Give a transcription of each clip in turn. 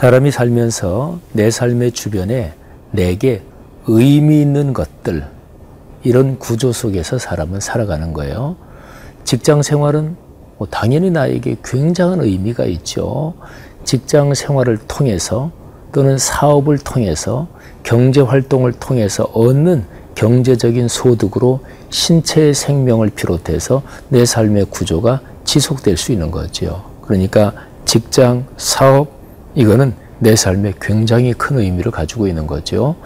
사람이 살면서 내 삶의 주변에 내게 의미 있는 것들, 이런 구조 속에서 사람은 살아가는 거예요. 직장 생활은 뭐 당연히 나에게 굉장한 의미가 있죠. 직장 생활을 통해서 또는 사업을 통해서 경제 활동을 통해서 얻는 경제적인 소득으로 신체의 생명을 비롯해서 내 삶의 구조가 지속될 수 있는 거죠. 그러니까 직장, 사업, 이거는 내 삶에 굉장히 큰 의미를 가지고 있는 거죠.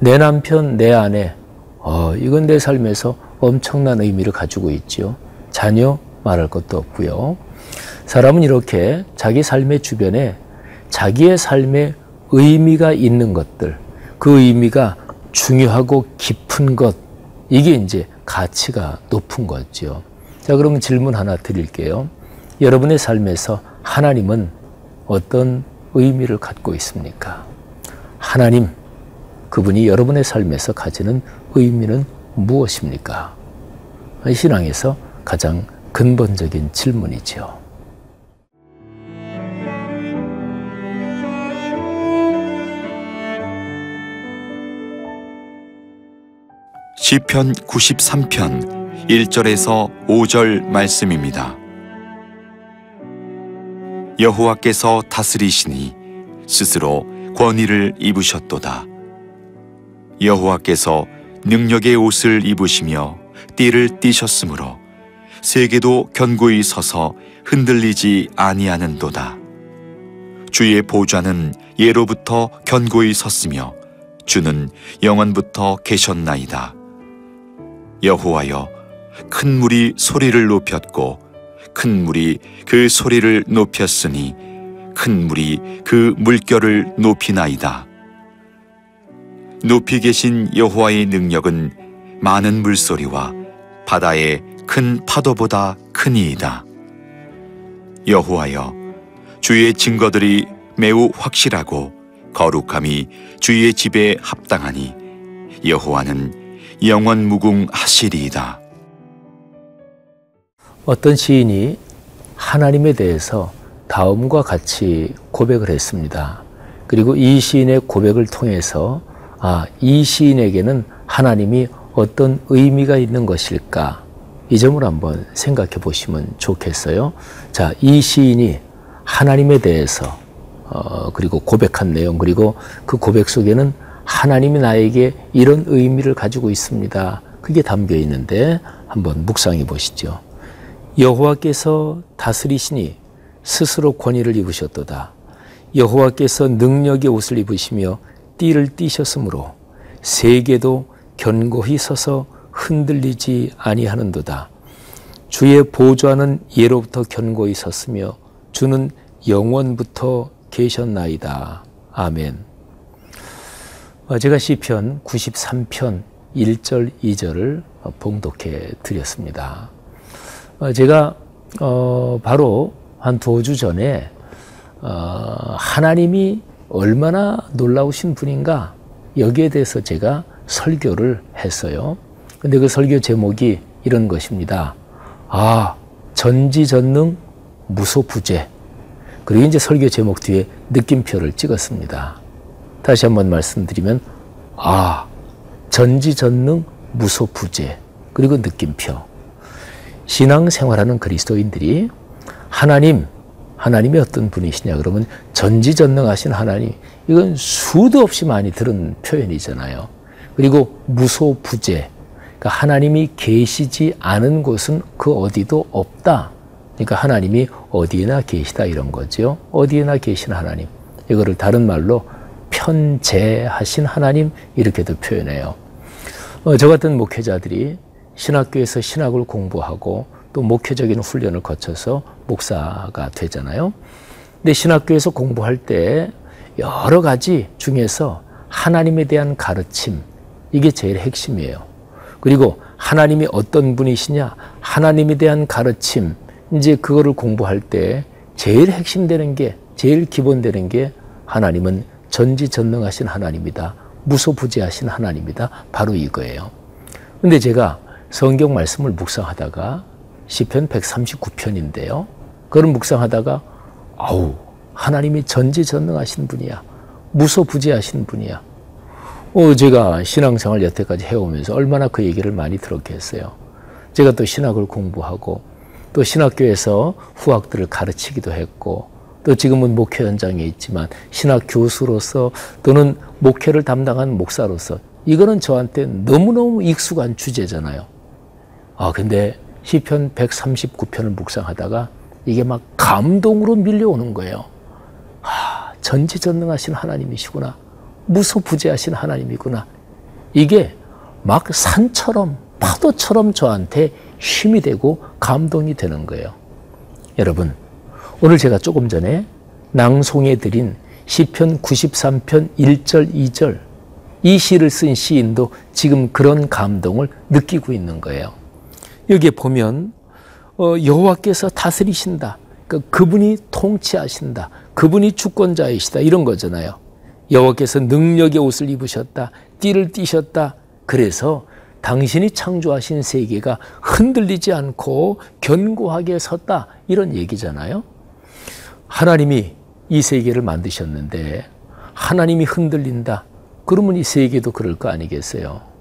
내 남편, 내 아내, 어, 이건 내 삶에서 엄청난 의미를 가지고 있죠. 자녀 말할 것도 없고요. 사람은 이렇게 자기 삶의 주변에 자기의 삶에 의미가 있는 것들, 그 의미가 중요하고 깊은 것, 이게 이제 가치가 높은 거죠. 자, 그러면 질문 하나 드릴게요. 여러분의 삶에서 하나님은 어떤 의미를 갖고 있습니까? 하나님, 그분이 여러분의 삶에서 가지는 의미는 무엇입니까? 신앙에서 가장 근본적인 질문이죠. 시편 93편 1절에서 5절 말씀입니다. 여호와께서 다스리시니 스스로 권위를 입으셨도다. 여호와께서 능력의 옷을 입으시며 띠를 띠셨으므로 세계도 견고히 서서 흔들리지 아니하는도다. 주의 보좌는 예로부터 견고히 섰으며 주는 영원부터 계셨나이다. 여호와여 큰 물이 소리를 높였고 큰 물이 그 소리를 높였으니 큰 물이 그 물결을 높이나이다. 높이 계신 여호와의 능력은 많은 물소리와 바다의 큰 파도보다 크니이다. 여호와여, 주의 증거들이 매우 확실하고 거룩함이 주의 집에 합당하니 여호와는 영원 무궁하시리이다. 어떤 시인이 하나님에 대해서 다음과 같이 고백을 했습니다. 그리고 이 시인의 고백을 통해서 아, 이 시인에게는 하나님이 어떤 의미가 있는 것일까? 이 점을 한번 생각해 보시면 좋겠어요. 자, 이 시인이 하나님에 대해서 어, 그리고 고백한 내용 그리고 그 고백 속에는 하나님이 나에게 이런 의미를 가지고 있습니다. 그게 담겨 있는데 한번 묵상해 보시죠. 여호와께서 다스리시니 스스로 권위를 입으셨도다. 여호와께서 능력의 옷을 입으시며 띠를 띠셨으므로 세계도 견고히 서서 흔들리지 아니하는도다. 주의 보좌는 예로부터 견고히 섰으며 주는 영원부터 계셨나이다. 아멘. 어, 제가 시편 93편 1절 2절을 봉독해 드렸습니다. 어, 제가 어, 바로 한 두 주 전에 하나님이 얼마나 놀라우신 분인가 여기에 대해서 제가 설교를 했어요. 근데 그 설교 제목이 이런 것입니다. 아, 전지전능 무소부재. 그리고 이제 설교 제목 뒤에 느낌표를 찍었습니다. 다시 한번 말씀드리면, 아, 전지전능 무소부재. 그리고 느낌표. 신앙 생활하는 그리스도인들이 하나님, 하나님이 어떤 분이시냐 그러면 전지전능하신 하나님 이건 수도 없이 많이 들은 표현이잖아요. 그리고 무소부재 그러니까 하나님이 계시지 않은 곳은 그 어디도 없다. 그러니까 하나님이 어디에나 계시다 이런 거죠. 어디에나 계신 하나님. 이거를 다른 말로 편재하신 하나님 이렇게도 표현해요. 어, 저 같은 목회자들이 신학교에서 신학을 공부하고 또 목회적인 훈련을 거쳐서 목사가 되잖아요. 근데 신학교에서 공부할 때 여러 가지 중에서 하나님에 대한 가르침, 이게 제일 핵심이에요. 그리고 하나님이 어떤 분이시냐, 하나님에 대한 가르침, 이제 그거를 공부할 때 제일 핵심되는 게, 제일 기본되는 게 하나님은 전지전능하신 하나님이다. 무소부지하신 하나님이다. 바로 이거예요. 근데 제가 성경 말씀을 묵상하다가 시편 139편인데요. 그걸 묵상하다가 아우 하나님이 전지전능하신 분이야. 무소부지하신 분이야. 어, 제가 신앙생활 여태까지 해오면서 얼마나 그 얘기를 많이 들었겠어요. 제가 또 신학을 공부하고 또 신학교에서 후학들을 가르치기도 했고 또 지금은 목회 현장에 있지만 신학 교수로서 또는 목회를 담당한 목사로서 이거는 저한테 너무너무 익숙한 주제잖아요. 아, 근데 시편 139편을 묵상하다가 이게 막 감동으로 밀려오는 거예요. 아, 전지전능하신 하나님이시구나. 무소부재하신 하나님이구나. 이게 막 산처럼 파도처럼 저한테 힘이 되고 감동이 되는 거예요. 여러분, 오늘 제가 조금 전에 낭송해 드린 시편 93편 1절 2절 이 시를 쓴 시인도 지금 그런 감동을 느끼고 있는 거예요. 여기에 보면 어, 여호와께서 다스리신다. 그러니까 그분이 통치하신다. 그분이 주권자이시다. 이런 거잖아요. 여호와께서 능력의 옷을 입으셨다. 띠를 띠셨다. 그래서 당신이 창조하신 세계가 흔들리지 않고 견고하게 섰다. 이런 얘기잖아요. 하나님이 이 세계를 만드셨는데 하나님이 흔들린다. 그러면 이 세계도 그럴 거 아니겠어요?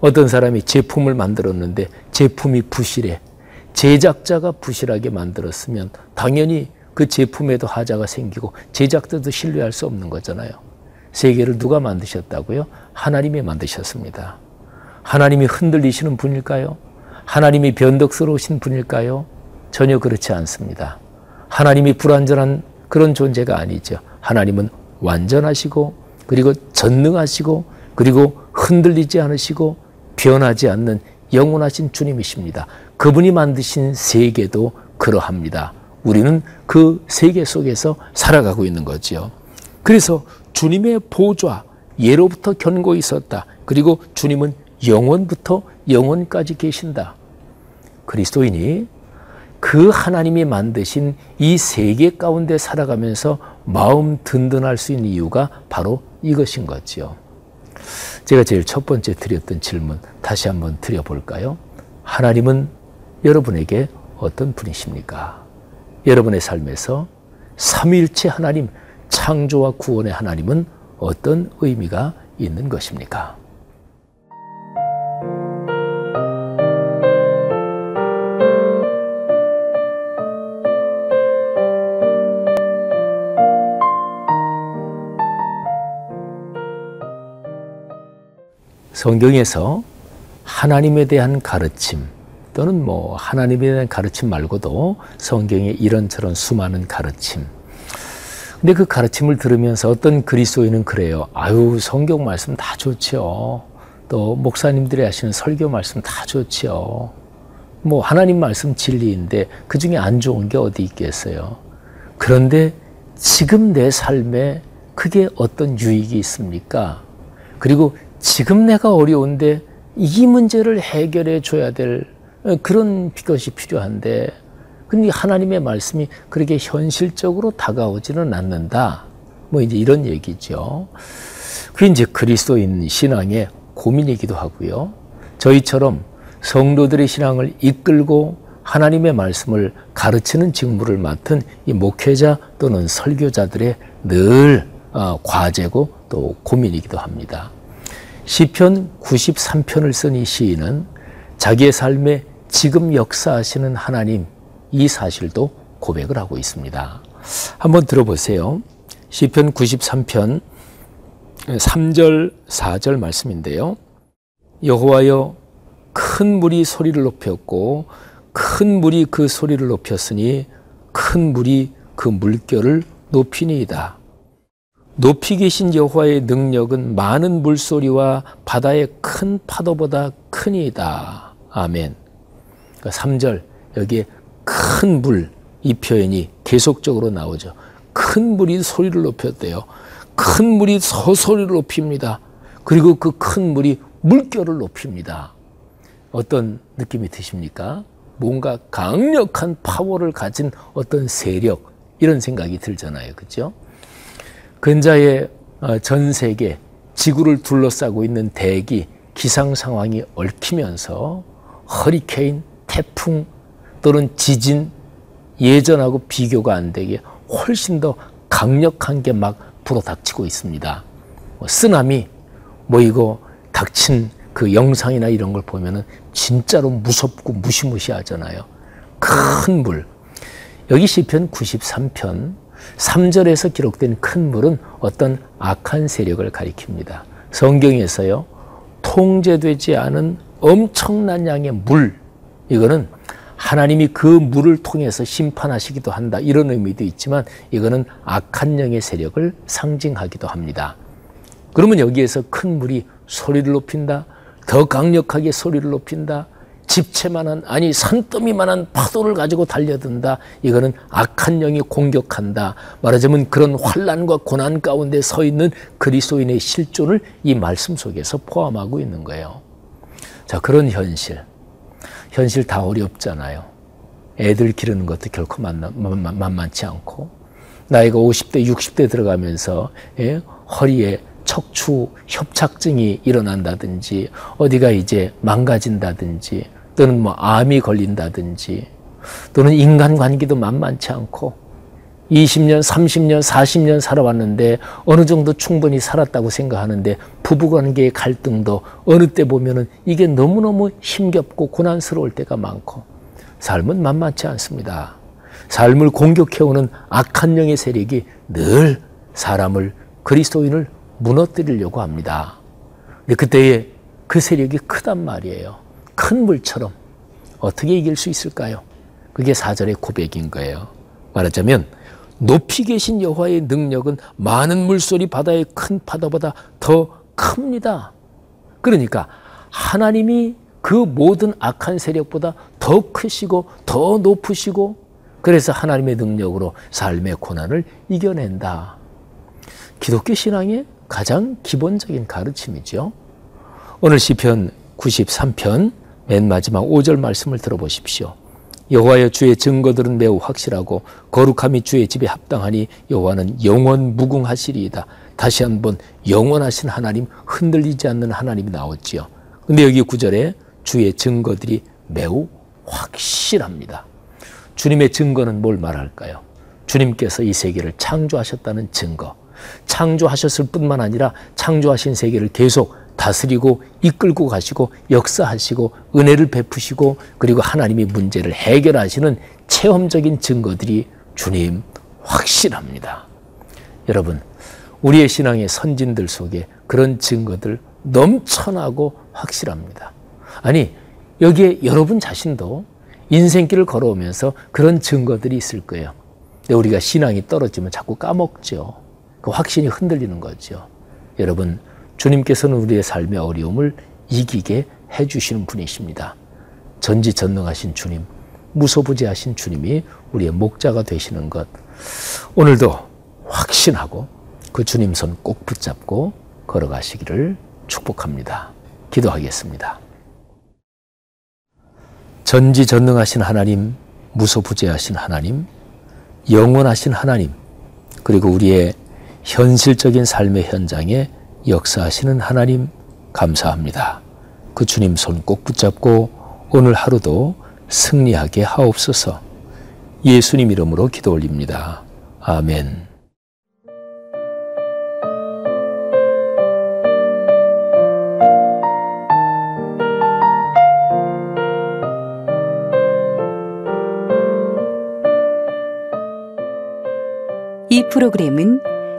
어떤 사람이 제품을 만들었는데 제품이 부실해. 제작자가 부실하게 만들었으면 당연히 그 제품에도 하자가 생기고 제작자도 신뢰할 수 없는 거잖아요. 세계를 누가 만드셨다고요? 하나님이 만드셨습니다. 하나님이 흔들리시는 분일까요? 하나님이 변덕스러우신 분일까요? 전혀 그렇지 않습니다. 하나님이 불완전한 그런 존재가 아니죠. 하나님은 완전하시고 그리고 전능하시고 그리고 흔들리지 않으시고 변하지 않는 영원하신 주님이십니다. 그분이 만드신 세계도 그러합니다. 우리는 그 세계 속에서 살아가고 있는 거지요. 그래서 주님의 보좌 예로부터 견고히 있었다. 그리고 주님은 영원부터 영원까지 계신다. 그리스도인이 그 하나님이 만드신 이 세계 가운데 살아가면서 마음 든든할 수 있는 이유가 바로 이것인 거지요. 제가 제일 첫 번째 드렸던 질문 다시 한번 드려볼까요? 하나님은 여러분에게 어떤 분이십니까? 여러분의 삶에서 삼위일체 하나님, 창조와 구원의 하나님은 어떤 의미가 있는 것입니까? 성경에서 하나님에 대한 가르침 또는 뭐 하나님에 대한 가르침 말고도 성경에 이런저런 수많은 가르침. 근데 그 가르침을 들으면서 어떤 그리스도인은 그래요. 아유, 성경 말씀 다 좋지요. 또 목사님들이 하시는 설교 말씀 다 좋지요. 뭐 하나님 말씀 진리인데 그 중에 안 좋은 게 어디 있겠어요. 그런데 지금 내 삶에 그게 어떤 유익이 있습니까? 그리고 지금 내가 어려운데 이 문제를 해결해 줘야 될 그런 것이 필요한데 근데 하나님의 말씀이 그렇게 현실적으로 다가오지는 않는다. 뭐 이제 이런 얘기죠. 그게 이제 그리스도인 신앙의 고민이기도 하고요. 저희처럼 성도들의 신앙을 이끌고 하나님의 말씀을 가르치는 직무를 맡은 이 목회자 또는 설교자들의 늘 어, 과제고 또 고민이기도 합니다. 시편 93편을 쓴 이 시인은 자기의 삶에 지금 역사하시는 하나님 이 사실도 고백을 하고 있습니다. 한번 들어보세요. 시편 93편 3절 4절 말씀인데요. 여호와여 큰 물이 소리를 높였고 큰 물이 그 소리를 높였으니 큰 물이 그 물결을 높이니이다. 높이 계신 여호와의 능력은 많은 물소리와 바다의 큰 파도보다 크니이다. 아멘. 그러니까 3절 여기에 큰 물 이 표현이 계속적으로 나오죠. 큰 물이 소리를 높였대요. 큰 물이 서소리를 높입니다. 그리고 그 큰 물이 물결을 높입니다. 어떤 느낌이 드십니까? 뭔가 강력한 파워를 가진 어떤 세력 이런 생각이 들잖아요. 그죠? 근자의 어, 전 세계 지구를 둘러싸고 있는 대기 기상 상황이 얽히면서 허리케인, 태풍 또는 지진 예전하고 비교가 안 되게 훨씬 더 강력한 게 막 불어닥치고 있습니다. 뭐 쓰나미, 뭐 이거 닥친 그 영상이나 이런 걸 보면은 진짜로 무섭고 무시무시하잖아요. 큰 물. 여기 시편 93편 3절에서 기록된 큰 물은 어떤 악한 세력을 가리킵니다. 성경에서요. 통제되지 않은 엄청난 양의 물. 이거는 하나님이 그 물을 통해서 심판하시기도 한다. 이런 의미도 있지만 이거는 악한 영의 세력을 상징하기도 합니다. 그러면 여기에서 큰 물이 소리를 높인다. 더 강력하게 소리를 높인다. 집채만한 아니 산더미만한 파도를 가지고 달려든다. 이거는 악한 영이 공격한다. 말하자면 그런 환란과 고난 가운데 서 있는 그리스도인의 실존을 이 말씀 속에서 포함하고 있는 거예요. 자, 그런 현실. 현실 다 어렵잖아요. 애들 기르는 것도 결코 만만치 않고 나이가 50대, 60대 들어가면서 예? 허리에 척추 협착증이 일어난다든지 어디가 이제 망가진다든지 또는 뭐 암이 걸린다든지 또는 인간관계도 만만치 않고 20년, 30년, 40년 살아왔는데 어느 정도 충분히 살았다고 생각하는데 부부관계의 갈등도 어느 때 보면은 이게 너무너무 힘겹고 고난스러울 때가 많고 삶은 만만치 않습니다. 삶을 공격해오는 악한 영의 세력이 늘 사람을 그리스도인을 무너뜨리려고 합니다. 근데 그때에 그 세력이 크단 말이에요. 큰 물처럼 어떻게 이길 수 있을까요? 그게 사절의 고백인 거예요. 말하자면 높이 계신 여호와의 능력은 많은 물소리 바다의 큰 파도보다 더 큽니다. 그러니까 하나님이 그 모든 악한 세력보다 더 크시고 더 높으시고 그래서 하나님의 능력으로 삶의 고난을 이겨낸다. 기독교 신앙의 가장 기본적인 가르침이죠. 오늘 시편 93편 맨 마지막 5절 말씀을 들어보십시오. 여호와의 주의 증거들은 매우 확실하고 거룩함이 주의 집에 합당하니 여호와는 영원 무궁하시리이다. 다시 한번 영원하신 하나님, 흔들리지 않는 하나님이 나왔지요. 근데 여기 구절에 주의 증거들이 매우 확실합니다. 주님의 증거는 뭘 말할까요? 주님께서 이 세계를 창조하셨다는 증거. 창조하셨을 뿐만 아니라 창조하신 세계를 계속 다스리고 이끌고 가시고 역사하시고 은혜를 베푸시고 그리고 하나님이 문제를 해결하시는 체험적인 증거들이 주님 확실합니다. 여러분, 우리의 신앙의 선진들 속에 그런 증거들 넘쳐나고 확실합니다. 아니, 여기에 여러분 자신도 인생길을 걸어오면서 그런 증거들이 있을 거예요. 근데 우리가 신앙이 떨어지면 자꾸 까먹죠. 그 확신이 흔들리는 거죠. 여러분, 주님께서는 우리의 삶의 어려움을 이기게 해주시는 분이십니다. 전지전능하신 주님, 무소부지하신 주님이 우리의 목자가 되시는 것. 오늘도 확신하고 그 주님 손 꼭 붙잡고 걸어가시기를 축복합니다. 기도하겠습니다. 전지전능하신 하나님, 무소부재하신 하나님, 영원하신 하나님, 그리고 우리의 현실적인 삶의 현장에 역사하시는 하나님 감사합니다. 그 주님 손 꼭 붙잡고 오늘 하루도 승리하게 하옵소서. 예수님 이름으로 기도 올립니다. 아멘. 이 프로그램은